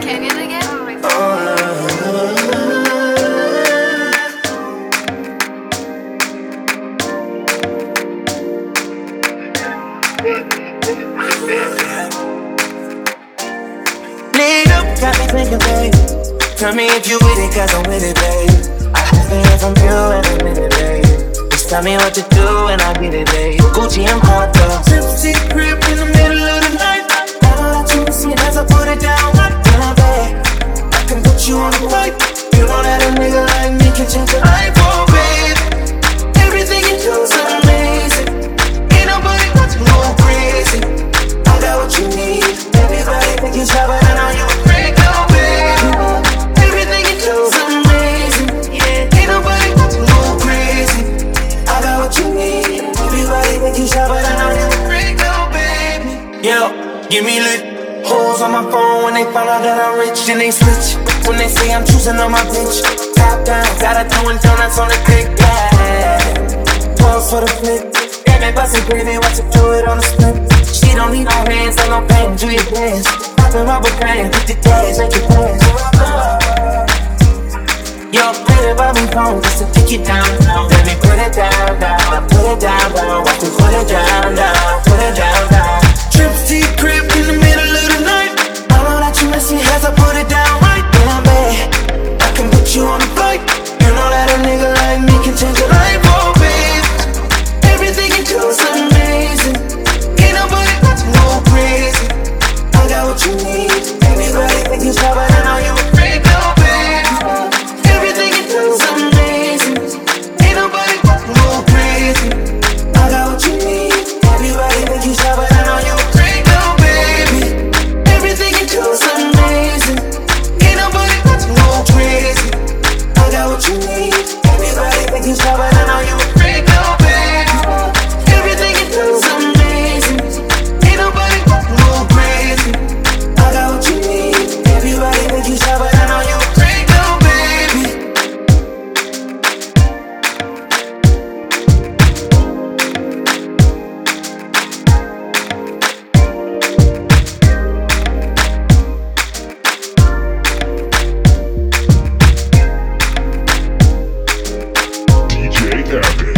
Canyon again? Lead. Tell me if you with it, cause I'm with it. I have. Just tell me what to do and I'll get it, babe. Gucci and Prada. Tipsy crib in the middle of the Yo, give me lit. Hoes on my phone when they find out that I'm rich, then they switch. When they say I'm choosing on my bitch. Top down, got toe and donuts on the dick, yeah. Pause for the flip. Got me bustin' gravy, watch her do it on the split. She don't need no hands, no no pain, do your dance. Poppin' rubber band, hit the dash, make it dance. Yo, play the Bobby phone just to take down, down. Let me put it down, down, put it down, down. Havoc.